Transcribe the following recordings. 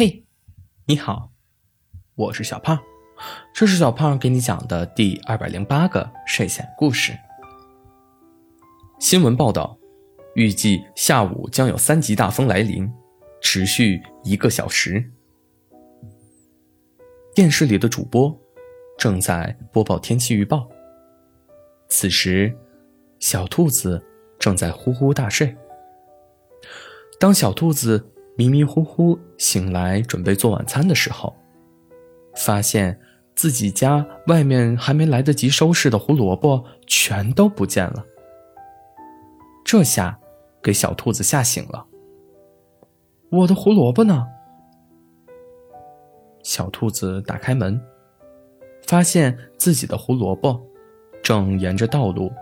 嘿，你好，我是小胖，这是小胖给你讲的第二百零八个睡前故事。新闻报道，预计下午将有三级大风来临，持续一个小时。电视里的主播正在播报天气预报。此时，小兔子正在呼呼大睡。当小兔子迷迷糊糊醒来准备做晚餐的时候，发现自己家外面还没来得及收拾的胡萝卜全都不见了。这下给小兔子吓醒了。我的胡萝卜呢？小兔子打开门，发现自己的胡萝卜正沿着道路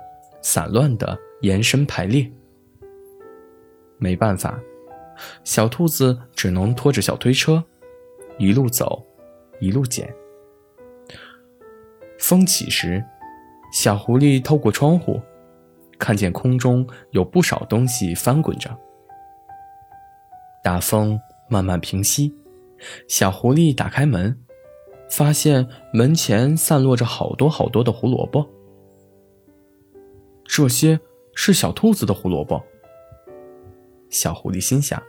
散乱的延伸排列。没办法，小兔子只能拖着小推车，一路走，一路捡。风起时，小狐狸透过窗户，看见空中有不少东西翻滚着。大风慢慢平息，小狐狸打开门，发现门前散落着好多好多的胡萝卜。这些是小兔子的胡萝卜。小狐狸心想：“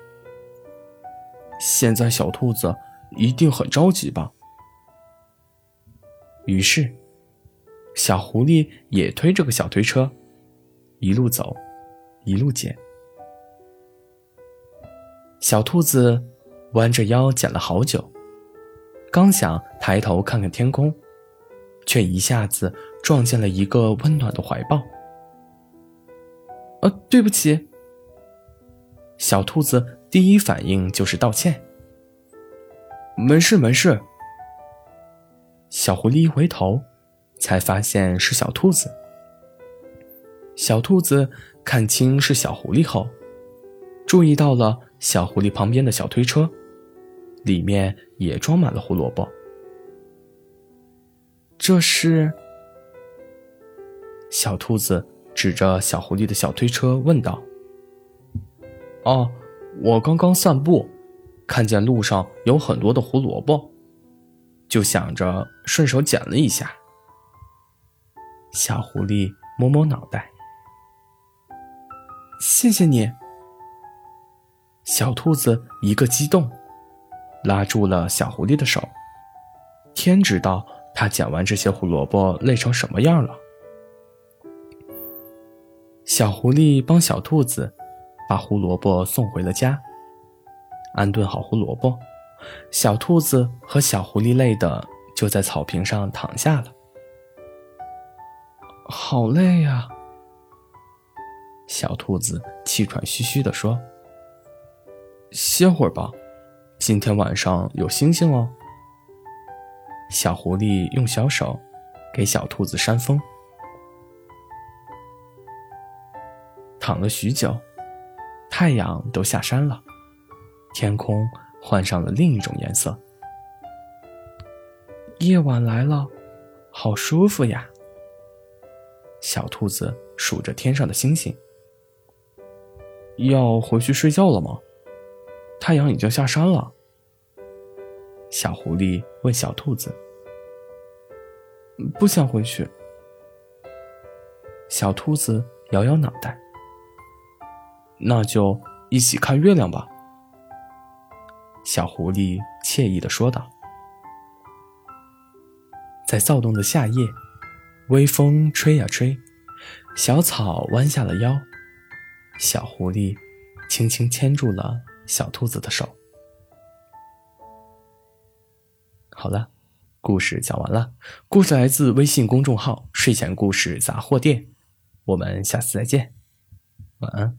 现在小兔子一定很着急吧？”于是，小狐狸也推着个小推车，一路走，一路捡。小兔子弯着腰捡了好久，刚想抬头看看天空，却一下子撞见了一个温暖的怀抱。“呃，对不起。”小兔子第一反应就是道歉。没事没事。小狐狸一回头，才发现是小兔子。小兔子看清是小狐狸后，注意到了小狐狸旁边的小推车，里面也装满了胡萝卜。这是？小兔子指着小狐狸的小推车问道。哦，我刚刚散步，看见路上有很多的胡萝卜，就想着顺手捡了一下。小狐狸摸摸脑袋，谢谢你。小兔子一个激动，拉住了小狐狸的手。天知道它捡完这些胡萝卜累成什么样了。小狐狸帮小兔子。把胡萝卜送回了家，安顿好胡萝卜，小兔子和小狐狸累的就在草坪上躺下了。好累呀！小兔子气喘吁吁地说：“歇会儿吧，今天晚上有星星哦。”小狐狸用小手给小兔子扇风，躺了许久。太阳都下山了，天空换上了另一种颜色。夜晚来了，好舒服呀！小兔子数着天上的星星。要回去睡觉了吗？太阳已经下山了。小狐狸问小兔子：“不想回去。”小兔子摇摇脑袋。那就一起看月亮吧。”小狐狸惬意的说道。在躁动的夏夜，微风吹呀吹，小草弯下了腰，小狐狸轻轻牵住了小兔子的手。好了，故事讲完了。故事来自微信公众号“睡前故事杂货店”，我们下次再见，晚安。